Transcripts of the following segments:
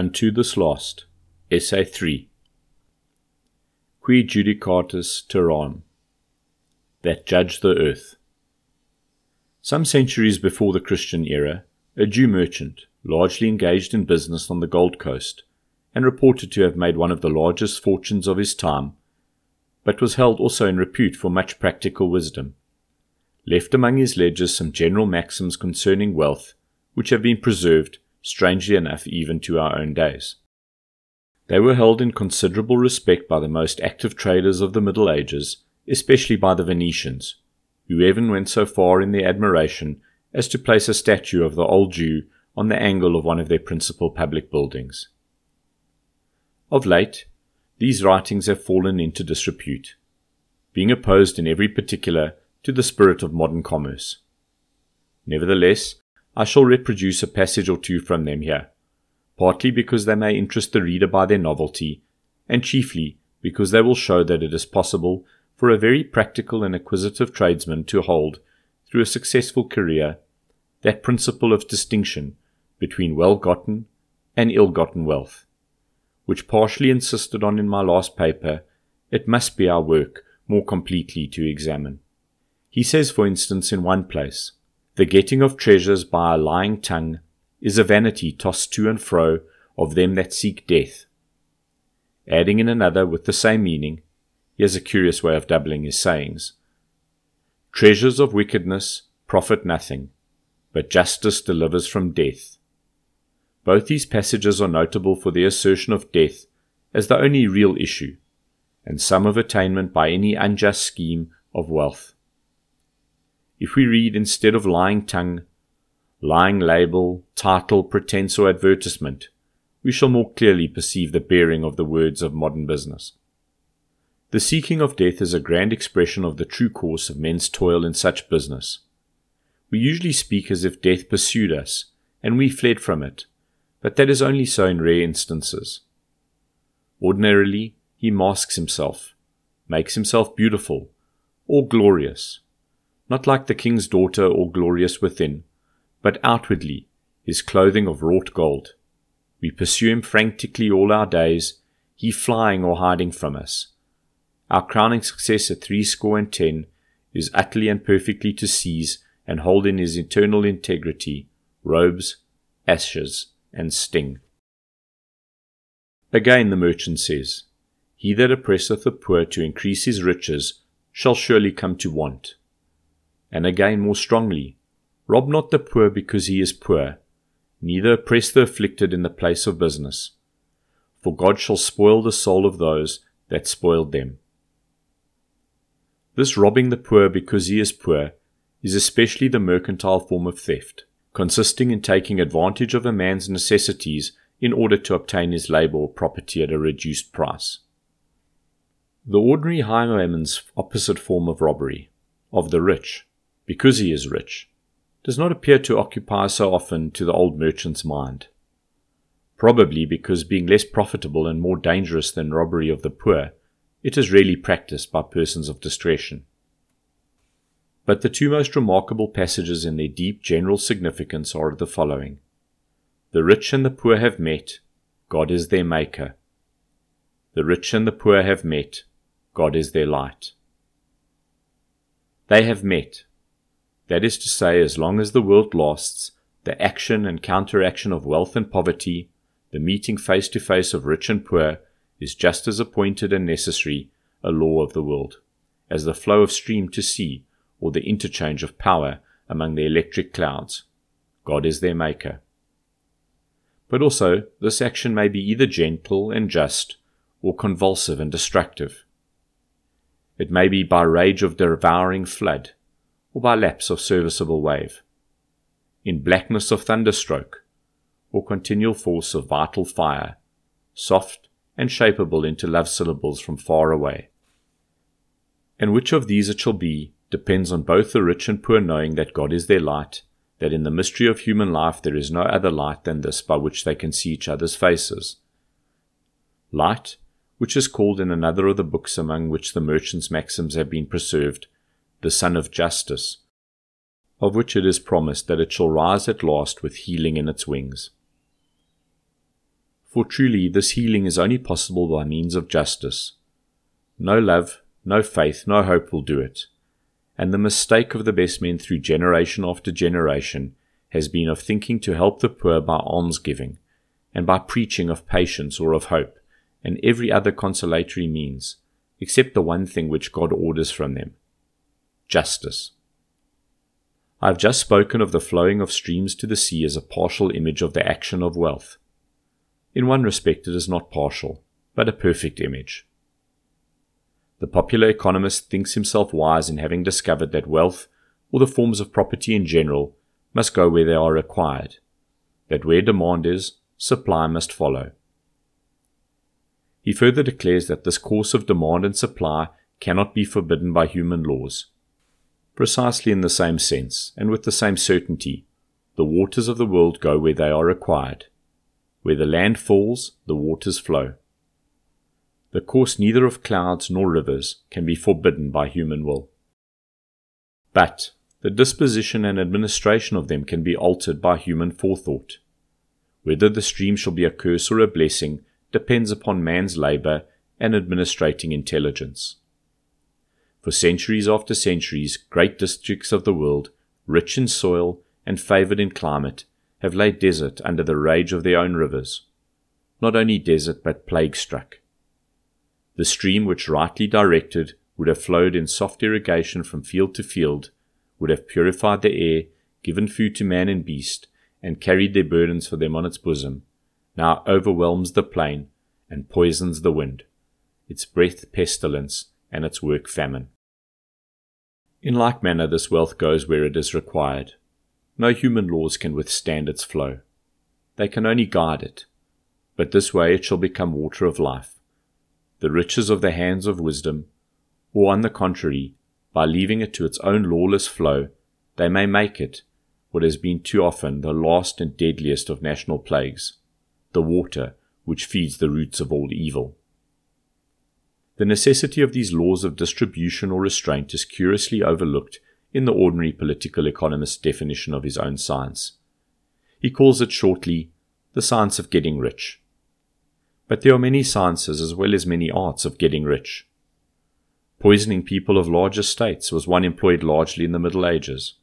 Unto this last, Essay 3. Qui judicatis terram, that judge the earth. Some centuries before the Christian era, a Jew merchant, largely engaged in business on the Gold Coast, and reported to have made one of the largest fortunes of his time, but was held also in repute for much practical wisdom, left among his ledgers some general maxims concerning wealth, which have been preserved, strangely enough, even to our own days. They were held in considerable respect by the most active traders of the Middle Ages, especially by the Venetians, who even went so far in their admiration as to place a statue of the old Jew on the angle of one of their principal public buildings. Of late, these writings have fallen into disrepute, being opposed in every particular to the spirit of modern commerce. Nevertheless, I shall reproduce a passage or two from them here, partly because they may interest the reader by their novelty, and chiefly because they will show that it is possible for a very practical and acquisitive tradesman to hold, through a successful career, that principle of distinction between well gotten and ill gotten wealth, which partially insisted on in my last paper, it must be our work more completely to examine. He says, for instance, in one place, The getting of treasures by a lying tongue is a vanity tossed to and fro of them that seek death. Adding in another with the same meaning, he has a curious way of doubling his sayings. Treasures of wickedness profit nothing, but justice delivers from death. Both these passages are notable for the assertion of death as the only real issue, and sum of attainment by any unjust scheme of wealth. If we read instead of lying tongue, lying label, title, pretense, or advertisement, we shall more clearly perceive the bearing of the words of modern business. The seeking of death is a grand expression of the true course of men's toil in such business. We usually speak as if death pursued us, and we fled from it, but that is only so in rare instances. Ordinarily, he masks himself, makes himself beautiful, or glorious, not like the king's daughter or glorious within, but outwardly, his clothing of wrought gold. We pursue him frantically all our days, he flying or hiding from us. Our crowning success at threescore and ten is utterly and perfectly to seize and hold in his eternal integrity robes, ashes, and sting. Again the merchant says, He that oppresseth the poor to increase his riches shall surely come to want. And again more strongly, Rob not the poor because he is poor, neither oppress the afflicted in the place of business. For God shall spoil the soul of those that spoiled them. This robbing the poor because he is poor is especially the mercantile form of theft consisting in taking advantage of a man's necessities in order to obtain his labor or property at a reduced price. The ordinary highwayman's opposite form of robbery, of the rich, because he is rich, does not appear to occupy so often to the old merchant's mind. Probably because being less profitable and more dangerous than robbery of the poor, it is rarely practiced by persons of discretion. But the two most remarkable passages in their deep general significance are the following The rich and the poor have met, God is their maker. The rich and the poor have met, God is their light. They have met. That is to say, as long as the world lasts, the action and counteraction of wealth and poverty, the meeting face to face of rich and poor, is just as appointed and necessary a law of the world, as the flow of stream to sea or the interchange of power among the electric clouds. God is their maker. But also, this action may be either gentle and just, or convulsive and destructive. It may be by rage of devouring flood, or by lapse of serviceable wave, in blackness of thunderstroke, or continual force of vital fire, soft and shapeable into love syllables from far away. And which of these it shall be depends on both the rich and poor knowing that God is their light, that in the mystery of human life there is no other light than this by which they can see each other's faces. Light, which is called in another of the books among which the merchant's maxims have been preserved, the Sun of Justice, of which it is promised that it shall rise at last with healing in its wings. for truly this healing is only possible by means of justice. No love, no faith, no hope will do it. And the mistake of the best men through generation after generation has been of thinking to help the poor by almsgiving, and by preaching of patience or of hope, and every other consolatory means, except the one thing which God orders from them justice. I have just spoken of the flowing of streams to the sea as a partial image of the action of wealth. In one respect, it is not partial, but a perfect image. The popular economist thinks himself wise in having discovered that wealth, or the forms of property in general, must go where they are required, that where demand is, supply must follow. He further declares that this course of demand and supply cannot be forbidden by human laws. Precisely in the same sense, and with the same certainty, the waters of the world go where they are required. Where the land falls, the waters flow. The course neither of clouds nor rivers can be forbidden by human will. But the disposition and administration of them can be altered by human forethought. Whether the stream shall be a curse or a blessing depends upon man's labour and administrating intelligence. For centuries after centuries, great districts of the world, rich in soil and favoured in climate, have laid desert under the rage of their own rivers. Not only desert, but plague struck. The stream, which rightly directed, would have flowed in soft irrigation from field to field, would have purified the air, given food to man and beast, and carried their burdens for them on its bosom, now overwhelms the plain and poisons the wind, its breath pestilence, and its work famine. In like manner, this wealth goes where it is required. No human laws can withstand its flow. They can only guide it. But this way it shall become water of life, the riches of the hands of wisdom, or on the contrary, by leaving it to its own lawless flow, they may make it what has been too often the last and deadliest of national plagues, the water which feeds the roots of all evil. The necessity of these laws of distribution or restraint is curiously overlooked in the ordinary political economist's definition of his own science. He calls it shortly the science of getting rich. But there are many sciences as well as many arts of getting rich. Poisoning people of large estates was one employed largely in the Middle Ages.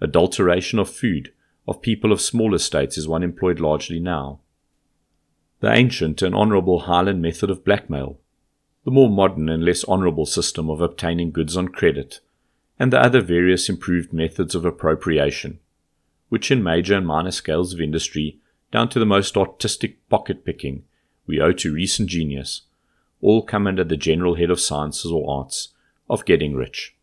Adulteration of food of people of small estates is one employed largely now. The ancient and honourable Highland method of blackmail, the more modern and less honourable system of obtaining goods on credit, and the other various improved methods of appropriation, which in major and minor scales of industry, down to the most artistic pocket picking, we owe to recent genius, all come under the general head of sciences or arts of getting rich.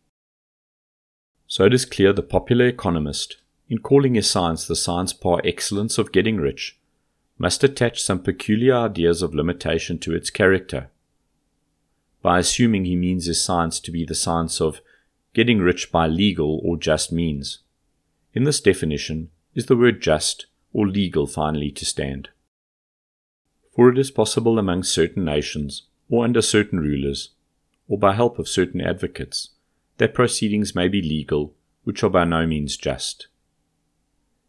So it is clear the popular economist, in calling his science the science par excellence of getting rich, must attach some peculiar ideas of limitation to its character. By assuming he means his science to be the science of getting rich by legal or just means. In this definition, is the word just or legal finally to stand? For it is possible among certain nations, or under certain rulers, or by help of certain advocates, that proceedings may be legal which are by no means just.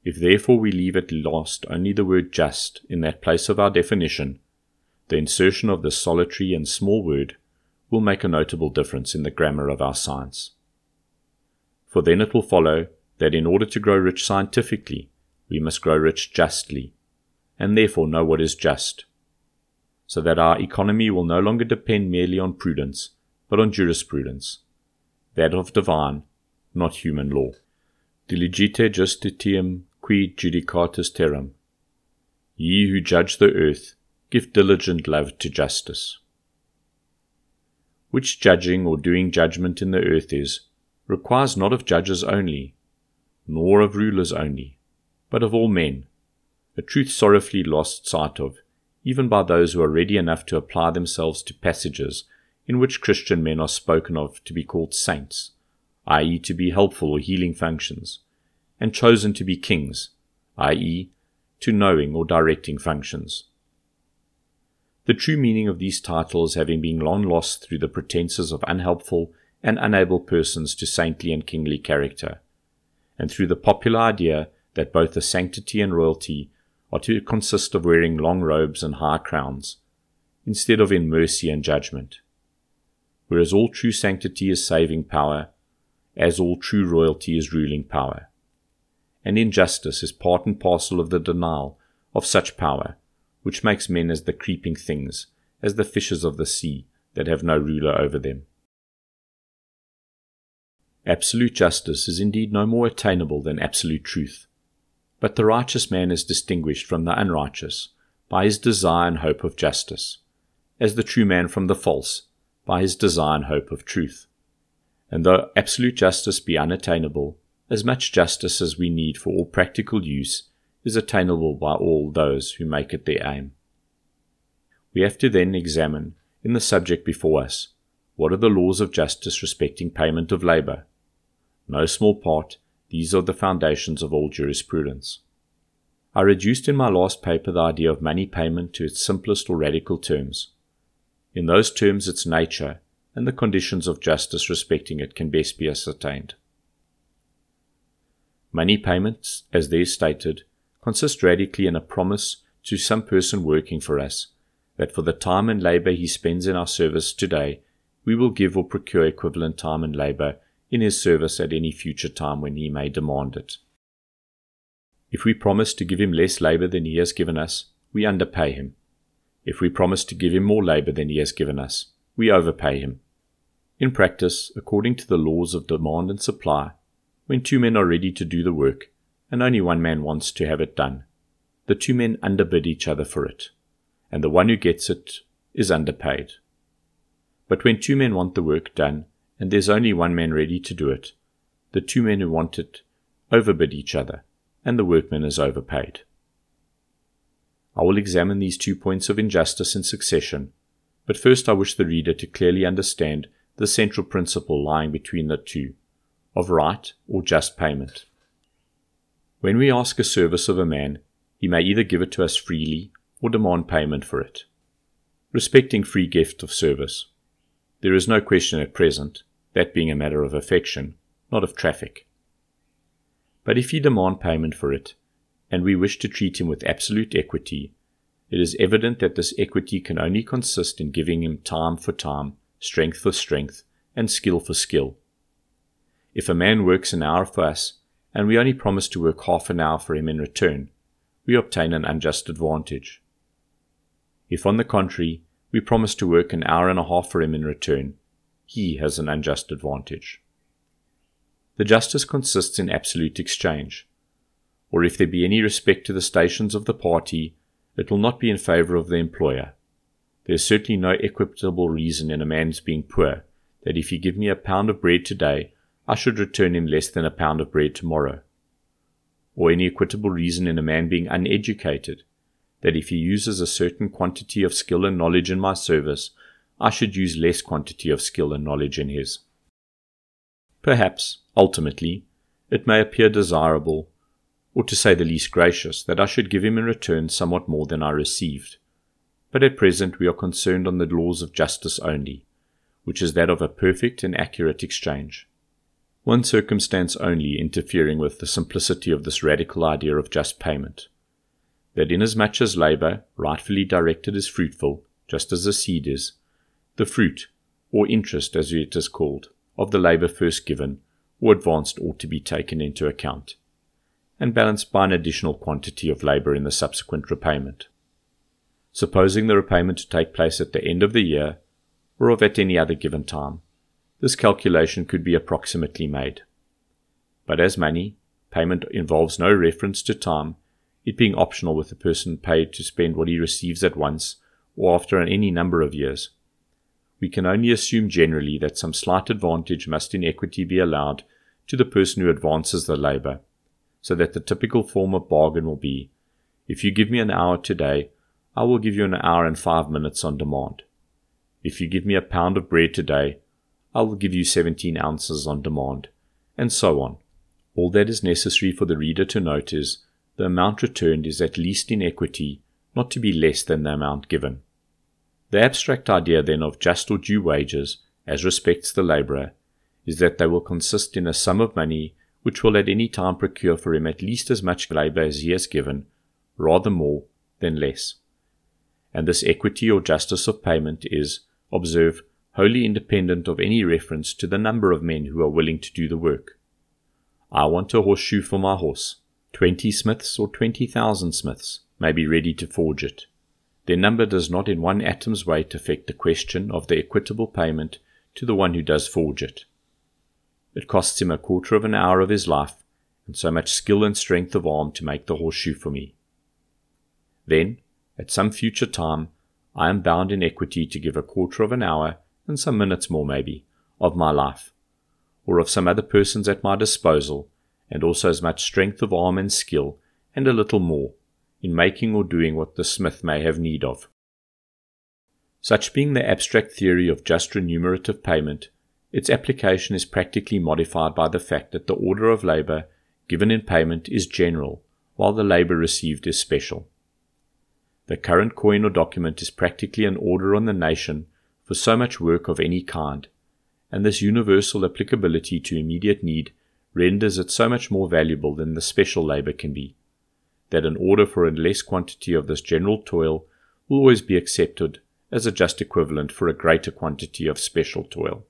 If therefore we leave at last only the word just in that place of our definition, the insertion of this solitary and small word will make a notable difference in the grammar of our science for then it will follow that in order to grow rich scientifically, we must grow rich justly, and therefore know what is just, so that our economy will no longer depend merely on prudence, but on jurisprudence, that of divine, not human law. Diligite justitiam qui judicatis terram. Ye who judge the earth, give diligent love to justice. Which judging or doing judgment in the earth is, requires not of judges only, nor of rulers only, but of all men, a truth sorrowfully lost sight of, even by those who are ready enough to apply themselves to passages in which Christian men are spoken of to be called saints, i.e., to be helpful or healing functions, and chosen to be kings, i.e., to knowing or directing functions. The true meaning of these titles having been long lost through the pretences of unhelpful and unable persons to saintly and kingly character, and through the popular idea that both the sanctity and royalty are to consist of wearing long robes and high crowns, instead of in mercy and judgment. Whereas all true sanctity is saving power, as all true royalty is ruling power. And injustice is part and parcel of the denial of such power, which makes men as the creeping things, as the fishes of the sea, that have no ruler over them. Absolute justice is indeed no more attainable than absolute truth. But the righteous man is distinguished from the unrighteous by his desire and hope of justice, as the true man from the false by his desire and hope of truth. And though absolute justice be unattainable, as much justice as we need for all practical use is attainable by all those who make it their aim. We have to then examine, in the subject before us, what are the laws of justice respecting payment of labour, no small part, these are the foundations of all jurisprudence. I reduced in my last paper the idea of money payment to its simplest or radical terms. In those terms, its nature and the conditions of justice respecting it can best be ascertained. Money payments, as there stated, consist radically in a promise to some person working for us that for the time and labour he spends in our service today, we will give or procure equivalent time and labour in his service at any future time when he may demand it. If we promise to give him less labour than he has given us, we underpay him. If we promise to give him more labour than he has given us, we overpay him. In practice, according to the laws of demand and supply, when two men are ready to do the work, and only one man wants to have it done, the two men underbid each other for it, and the one who gets it is underpaid. But when two men want the work done, and there's only one man ready to do it. The two men who want it overbid each other, and the workman is overpaid. I will examine these two points of injustice in succession, but first I wish the reader to clearly understand the central principle lying between the two of right or just payment. When we ask a service of a man, he may either give it to us freely or demand payment for it. Respecting free gift of service, there is no question at present that being a matter of affection, not of traffic. But if he demand payment for it, and we wish to treat him with absolute equity, it is evident that this equity can only consist in giving him time for time, strength for strength, and skill for skill. If a man works an hour for us, and we only promise to work half an hour for him in return, we obtain an unjust advantage. If, on the contrary, we promise to work an hour and a half for him in return, he has an unjust advantage. The justice consists in absolute exchange, or if there be any respect to the stations of the party, it will not be in favour of the employer. There is certainly no equitable reason in a man's being poor that if he give me a pound of bread today, I should return him less than a pound of bread tomorrow. Or any equitable reason in a man being uneducated, that if he uses a certain quantity of skill and knowledge in my service, I should use less quantity of skill and knowledge in his. Perhaps, ultimately, it may appear desirable, or to say the least gracious, that I should give him in return somewhat more than I received. But at present we are concerned on the laws of justice only, which is that of a perfect and accurate exchange. One circumstance only interfering with the simplicity of this radical idea of just payment that inasmuch as labour, rightfully directed, is fruitful, just as the seed is, the fruit, or interest as it is called, of the labour first given or advanced ought to be taken into account, and balanced by an additional quantity of labour in the subsequent repayment. Supposing the repayment to take place at the end of the year, or of at any other given time, this calculation could be approximately made. But as money, payment involves no reference to time, it being optional with the person paid to spend what he receives at once or after any number of years we can only assume generally that some slight advantage must in equity be allowed to the person who advances the labour, so that the typical form of bargain will be if you give me an hour today, I will give you an hour and five minutes on demand. If you give me a pound of bread today, I will give you seventeen ounces on demand, and so on. All that is necessary for the reader to note is the amount returned is at least in equity, not to be less than the amount given. The abstract idea then of just or due wages, as respects the labourer, is that they will consist in a sum of money which will at any time procure for him at least as much labour as he has given, rather more than less. And this equity or justice of payment is, observe, wholly independent of any reference to the number of men who are willing to do the work. I want a horseshoe for my horse. Twenty smiths or twenty thousand smiths may be ready to forge it. Their number does not in one atom's weight affect the question of the equitable payment to the one who does forge it. It costs him a quarter of an hour of his life, and so much skill and strength of arm to make the horseshoe for me. Then, at some future time, I am bound in equity to give a quarter of an hour, and some minutes more maybe, of my life, or of some other person's at my disposal, and also as much strength of arm and skill, and a little more, in making or doing what the smith may have need of. Such being the abstract theory of just remunerative payment, its application is practically modified by the fact that the order of labour given in payment is general, while the labour received is special. The current coin or document is practically an order on the nation for so much work of any kind, and this universal applicability to immediate need renders it so much more valuable than the special labour can be, that an order for a less quantity of this general toil will always be accepted as a just equivalent for a greater quantity of special toil.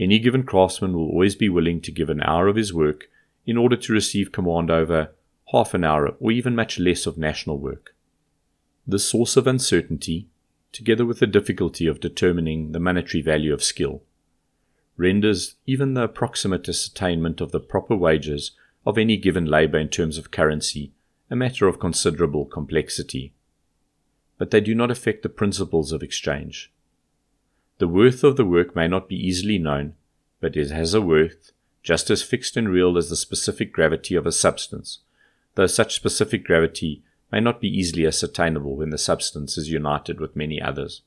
Any given craftsman will always be willing to give an hour of his work in order to receive command over half an hour or even much less of national work. This source of uncertainty, together with the difficulty of determining the monetary value of skill, renders even the approximate ascertainment of the proper wages of any given labour in terms of currency a matter of considerable complexity. But they do not affect the principles of exchange. The worth of the work may not be easily known, but it has a worth just as fixed and real as the specific gravity of a substance, though such specific gravity may not be easily ascertainable when the substance is united with many others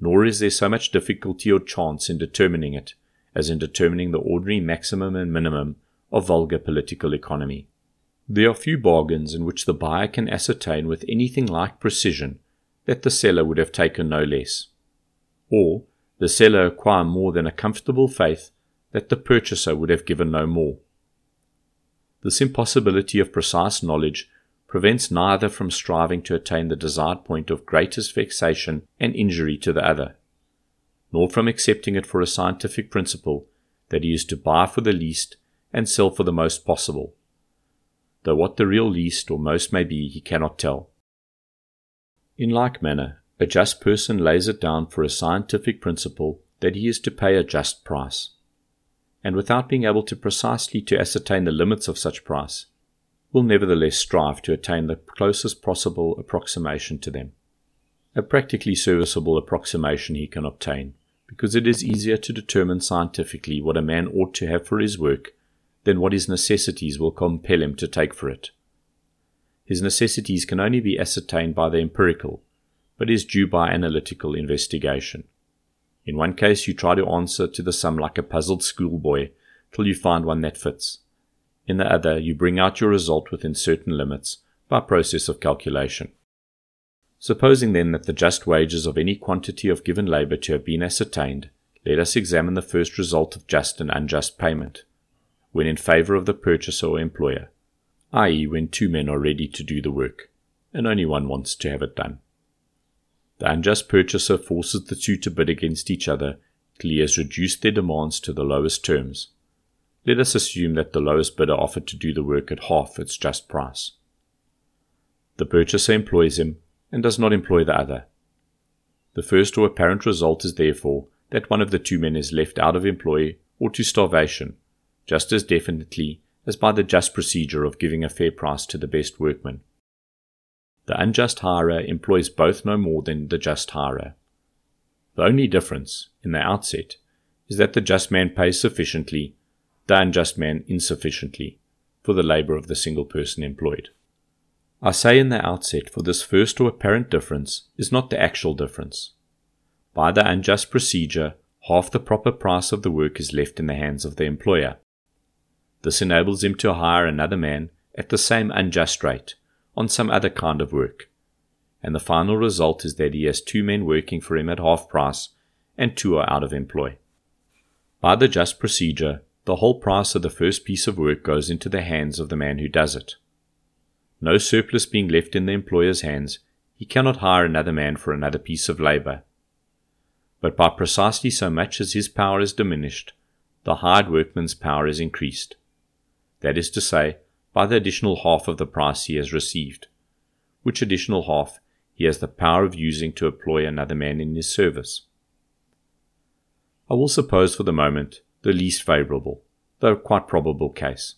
nor is there so much difficulty or chance in determining it as in determining the ordinary maximum and minimum of vulgar political economy. There are few bargains in which the buyer can ascertain with anything like precision that the seller would have taken no less, or the seller acquire more than a comfortable faith that the purchaser would have given no more. This impossibility of precise knowledge prevents neither from striving to attain the desired point of greatest vexation and injury to the other, nor from accepting it for a scientific principle that he is to buy for the least and sell for the most possible, though what the real least or most may be he cannot tell. In like manner, a just person lays it down for a scientific principle that he is to pay a just price, and without being able to precisely to ascertain the limits of such price, will nevertheless strive to attain the closest possible approximation to them. A practically serviceable approximation he can obtain, because it is easier to determine scientifically what a man ought to have for his work than what his necessities will compel him to take for it. His necessities can only be ascertained by the empirical, but is due by analytical investigation. In one case, you try to answer to the sum like a puzzled schoolboy till you find one that fits. In the other, you bring out your result within certain limits by process of calculation. Supposing then that the just wages of any quantity of given labour to have been ascertained, let us examine the first result of just and unjust payment, when in favour of the purchaser or employer, i.e., when two men are ready to do the work, and only one wants to have it done. The unjust purchaser forces the two to bid against each other till he has reduced their demands to the lowest terms, let us assume that the lowest bidder offered to do the work at half its just price. The purchaser employs him and does not employ the other. The first or apparent result is therefore that one of the two men is left out of employ or to starvation, just as definitely as by the just procedure of giving a fair price to the best workman. The unjust hirer employs both no more than the just hirer. The only difference, in the outset, is that the just man pays sufficiently the unjust man insufficiently for the labour of the single person employed. I say in the outset, for this first or apparent difference is not the actual difference. By the unjust procedure, half the proper price of the work is left in the hands of the employer. This enables him to hire another man at the same unjust rate on some other kind of work, and the final result is that he has two men working for him at half price and two are out of employ. By the just procedure, the whole price of the first piece of work goes into the hands of the man who does it, no surplus being left in the employer's hands, he cannot hire another man for another piece of labour. But by precisely so much as his power is diminished, the hired workman's power is increased. That is to say, by the additional half of the price he has received, which additional half he has the power of using to employ another man in his service. I will suppose for the moment the least favourable, though quite probable case.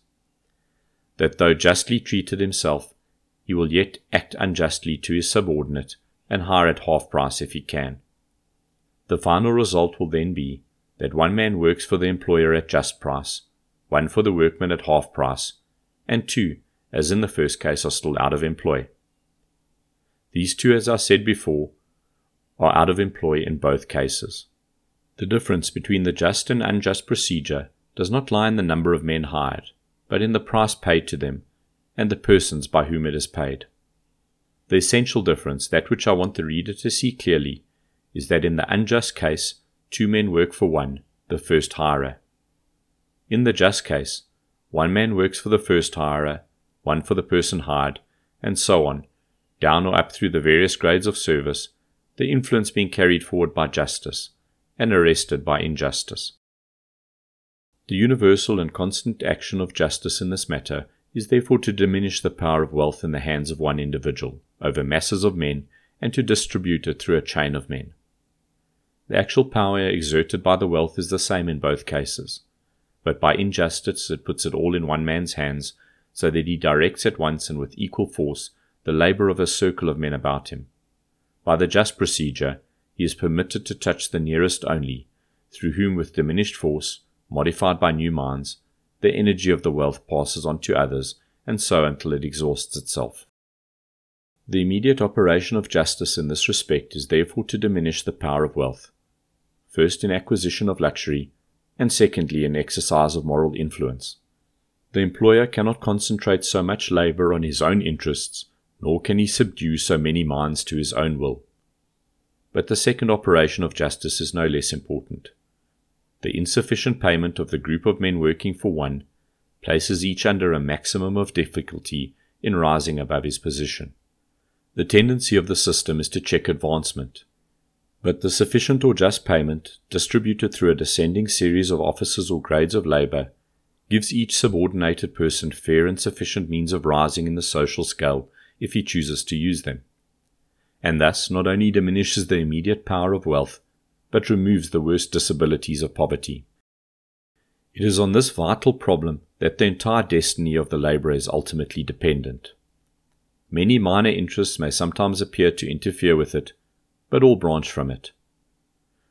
That though justly treated himself, he will yet act unjustly to his subordinate and hire at half price if he can. The final result will then be that one man works for the employer at just price, one for the workman at half price, and two, as in the first case, are still out of employ. These two, as I said before, are out of employ in both cases. The difference between the just and unjust procedure does not lie in the number of men hired, but in the price paid to them and the persons by whom it is paid. The essential difference, that which I want the reader to see clearly, is that in the unjust case, two men work for one, the first hirer. In the just case, one man works for the first hirer, one for the person hired, and so on, down or up through the various grades of service, the influence being carried forward by justice and arrested by injustice. The universal and constant action of justice in this matter is therefore to diminish the power of wealth in the hands of one individual over masses of men and to distribute it through a chain of men. The actual power exerted by the wealth is the same in both cases, but by injustice it puts it all in one man's hands, so that he directs at once and with equal force the labour of a circle of men about him. By the just procedure, he is permitted to touch the nearest only, through whom with diminished force modified by new minds, the energy of the wealth passes on to others, and so until it exhausts itself. The immediate operation of justice in this respect is therefore to diminish the power of wealth, first in acquisition of luxury, and secondly in exercise of moral influence. The employer cannot concentrate so much labour on his own interests, nor can he subdue so many minds to his own will. But the second operation of justice is no less important the insufficient payment of the group of men working for one places each under a maximum of difficulty in rising above his position. The tendency of the system is to check advancement, but the sufficient or just payment, distributed through a descending series of offices or grades of labour, gives each subordinated person fair and sufficient means of rising in the social scale if he chooses to use them, and thus not only diminishes the immediate power of wealth, but removes the worst disabilities of poverty. It is on this vital problem that the entire destiny of the labourer is ultimately dependent. Many minor interests may sometimes appear to interfere with it, but all branch from it.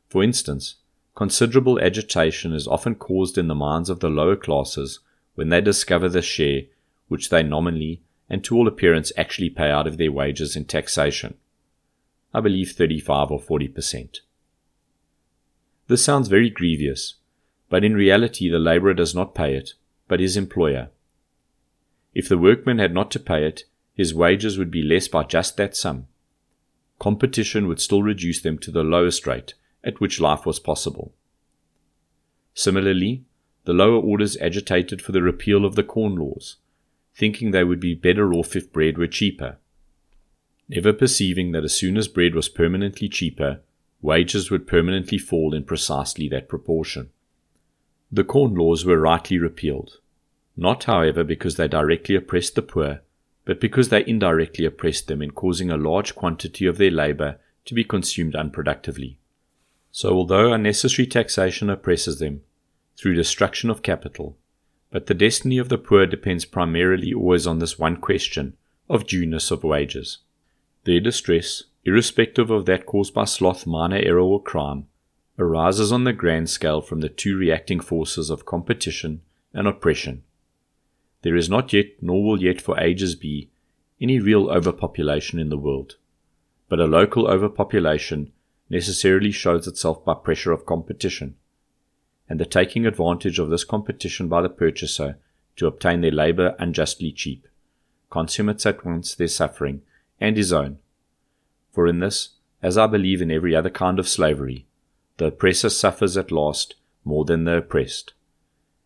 For instance, considerable agitation is often caused in the minds of the lower classes when they discover the share which they nominally and to all appearance actually pay out of their wages in taxation. I believe 35 or 40 per cent. This sounds very grievous, but in reality the labourer does not pay it, but his employer. If the workman had not to pay it, his wages would be less by just that sum. Competition would still reduce them to the lowest rate at which life was possible. Similarly, the lower orders agitated for the repeal of the corn laws, thinking they would be better off if bread were cheaper. Never perceiving that as soon as bread was permanently cheaper, wages would permanently fall in precisely that proportion. The Corn Laws were rightly repealed, not, however, because they directly oppressed the poor, but because they indirectly oppressed them in causing a large quantity of their labour to be consumed unproductively. So, although unnecessary taxation oppresses them through destruction of capital, but the destiny of the poor depends primarily always on this one question of dueness of wages. Their distress, irrespective of that caused by sloth, minor error, or crime, arises on the grand scale from the two reacting forces of competition and oppression. There is not yet, nor will yet for ages be, any real overpopulation in the world, but a local overpopulation necessarily shows itself by pressure of competition, and the taking advantage of this competition by the purchaser to obtain their labour unjustly cheap, consummates at once their suffering and his own for in this, as I believe in every other kind of slavery, the oppressor suffers at last more than the oppressed.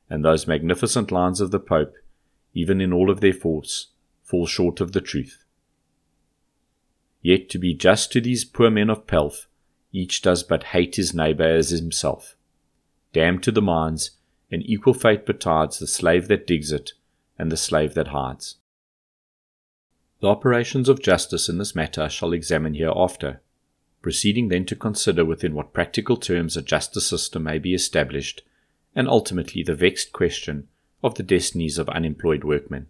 And those magnificent lines of the Pope, even in all of their force, fall short of the truth. Yet to be just to these poor men of pelf, each does but hate his neighbour as himself. Damned to the mines, an equal fate betides the slave that digs it and the slave that hides. The operations of justice in this matter shall examine hereafter, proceeding then to consider within what practical terms a justice system may be established, and ultimately the vexed question of the destinies of unemployed workmen.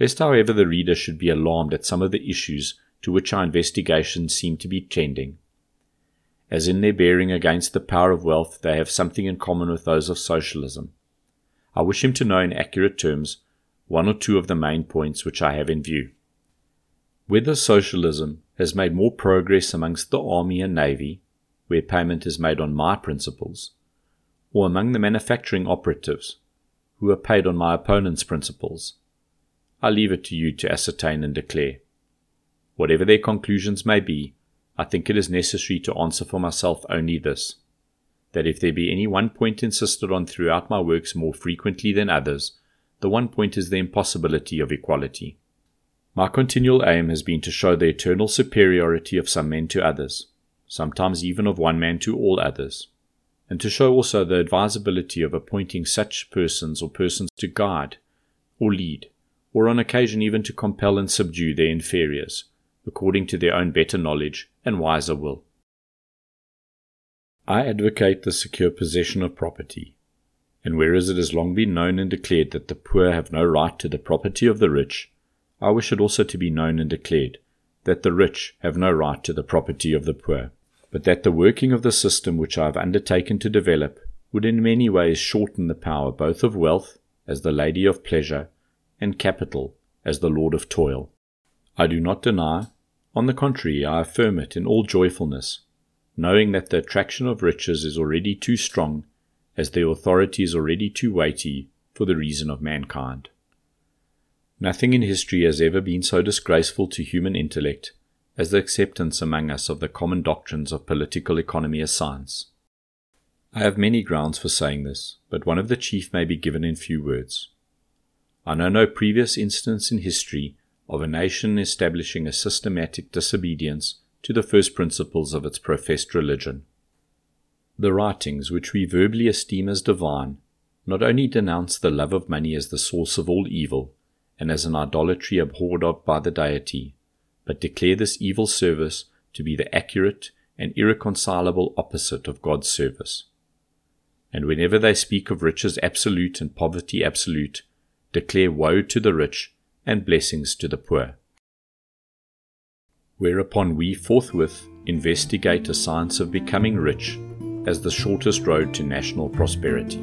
Lest, however, the reader should be alarmed at some of the issues to which our investigations seem to be tending, as in their bearing against the power of wealth they have something in common with those of socialism, I wish him to know in accurate terms one or two of the main points which I have in view. Whether socialism has made more progress amongst the army and navy, where payment is made on my principles, or among the manufacturing operatives, who are paid on my opponent's principles, I leave it to you to ascertain and declare. Whatever their conclusions may be, I think it is necessary to answer for myself only this that if there be any one point insisted on throughout my works more frequently than others, the one point is the impossibility of equality. My continual aim has been to show the eternal superiority of some men to others, sometimes even of one man to all others, and to show also the advisability of appointing such persons or persons to guide, or lead, or on occasion even to compel and subdue their inferiors, according to their own better knowledge and wiser will. I advocate the secure possession of property, and whereas it has long been known and declared that the poor have no right to the property of the rich, I wish it also to be known and declared that the rich have no right to the property of the poor, but that the working of the system which I have undertaken to develop would in many ways shorten the power both of wealth, as the lady of pleasure, and capital, as the lord of toil. I do not deny, on the contrary, I affirm it in all joyfulness, knowing that the attraction of riches is already too strong as their authority is already too weighty for the reason of mankind. Nothing in history has ever been so disgraceful to human intellect as the acceptance among us of the common doctrines of political economy as science. I have many grounds for saying this, but one of the chief may be given in few words. I know no previous instance in history of a nation establishing a systematic disobedience to the first principles of its professed religion. The writings, which we verbally esteem as divine, not only denounce the love of money as the source of all evil, and as an idolatry abhorred of by the deity, but declare this evil service to be the accurate and irreconcilable opposite of God's service. And whenever they speak of riches absolute and poverty absolute, declare woe to the rich and blessings to the poor. Whereupon we forthwith investigate a science of becoming rich as the shortest road to national prosperity.